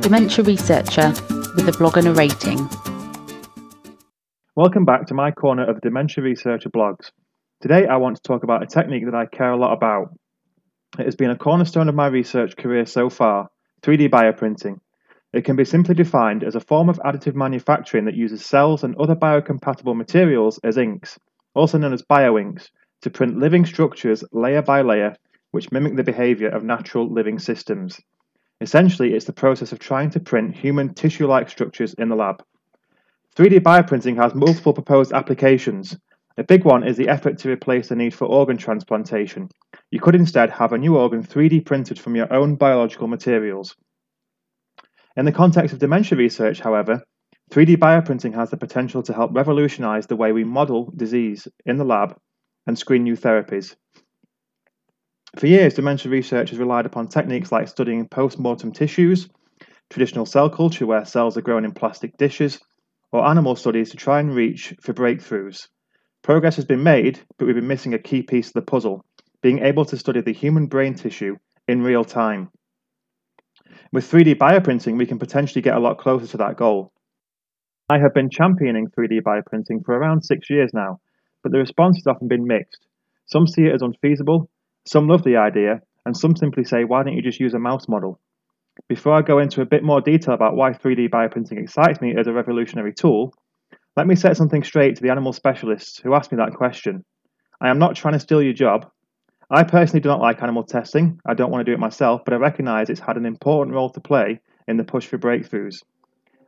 dementia researcher with a blog and a rating. Welcome back to my corner of Dementia Researcher blogs. Today I want to talk about a technique that I care a lot about. It has been a cornerstone of my research career so far 3D bioprinting. It can be simply defined as a form of additive manufacturing that uses cells and other biocompatible materials as inks, also known as bioinks, to print living structures layer by layer which mimic the behavior of natural living systems. Essentially, it's the process of trying to print human tissue like structures in the lab. 3D bioprinting has multiple proposed applications. A big one is the effort to replace the need for organ transplantation. You could instead have a new organ 3D printed from your own biological materials. In the context of dementia research, however, 3D bioprinting has the potential to help revolutionize the way we model disease in the lab and screen new therapies. For years, dementia research has relied upon techniques like studying post mortem tissues, traditional cell culture where cells are grown in plastic dishes, or animal studies to try and reach for breakthroughs. Progress has been made, but we've been missing a key piece of the puzzle being able to study the human brain tissue in real time. With 3D bioprinting, we can potentially get a lot closer to that goal. I have been championing 3D bioprinting for around six years now, but the response has often been mixed. Some see it as unfeasible, some love the idea, and some simply say, why don't you just use a mouse model? Before I go into a bit more detail about why 3D bioprinting excites me as a revolutionary tool, let me set something straight to the animal specialists who asked me that question. I am not trying to steal your job. I personally do not like animal testing. I don't want to do it myself, but I recognise it's had an important role to play in the push for breakthroughs.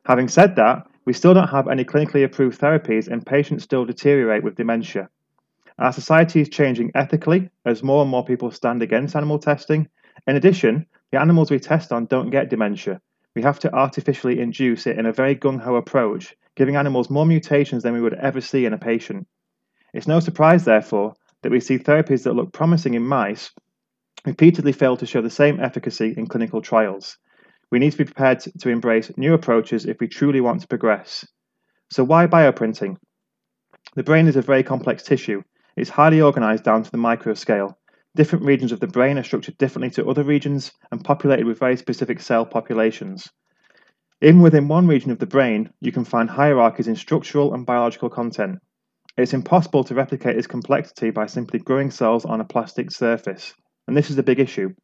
Having said that, we still don't have any clinically approved therapies and patients still deteriorate with dementia. Our society is changing ethically as more and more people stand against animal testing. In addition, the animals we test on don't get dementia. We have to artificially induce it in a very gung ho approach, giving animals more mutations than we would ever see in a patient. It's no surprise, therefore, that we see therapies that look promising in mice repeatedly fail to show the same efficacy in clinical trials. We need to be prepared to embrace new approaches if we truly want to progress. So, why bioprinting? The brain is a very complex tissue. It's highly organized down to the micro scale. Different regions of the brain are structured differently to other regions and populated with very specific cell populations. Even within one region of the brain, you can find hierarchies in structural and biological content. It's impossible to replicate this complexity by simply growing cells on a plastic surface, and this is a big issue.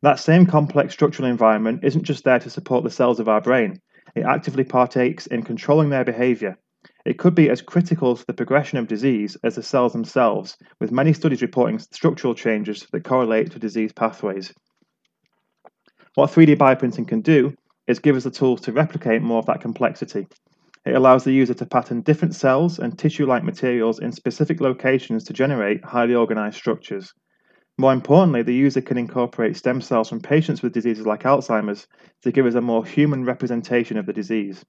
That same complex structural environment isn't just there to support the cells of our brain, it actively partakes in controlling their behavior it could be as critical to the progression of disease as the cells themselves, with many studies reporting structural changes that correlate to disease pathways. What 3D bioprinting can do is give us the tools to replicate more of that complexity. It allows the user to pattern different cells and tissue like materials in specific locations to generate highly organized structures. More importantly, the user can incorporate stem cells from patients with diseases like Alzheimer's to give us a more human representation of the disease.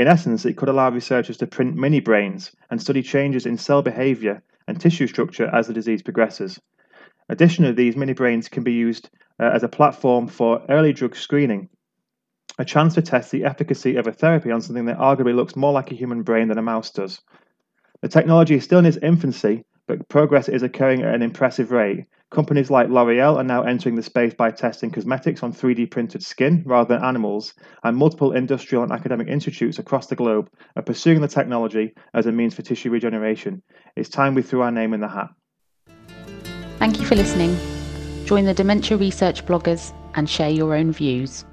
In essence, it could allow researchers to print mini brains and study changes in cell behavior and tissue structure as the disease progresses. Additionally, these mini brains can be used uh, as a platform for early drug screening, a chance to test the efficacy of a therapy on something that arguably looks more like a human brain than a mouse does. The technology is still in its infancy, but progress is occurring at an impressive rate. Companies like L'Oreal are now entering the space by testing cosmetics on 3D printed skin rather than animals, and multiple industrial and academic institutes across the globe are pursuing the technology as a means for tissue regeneration. It's time we threw our name in the hat. Thank you for listening. Join the Dementia Research bloggers and share your own views.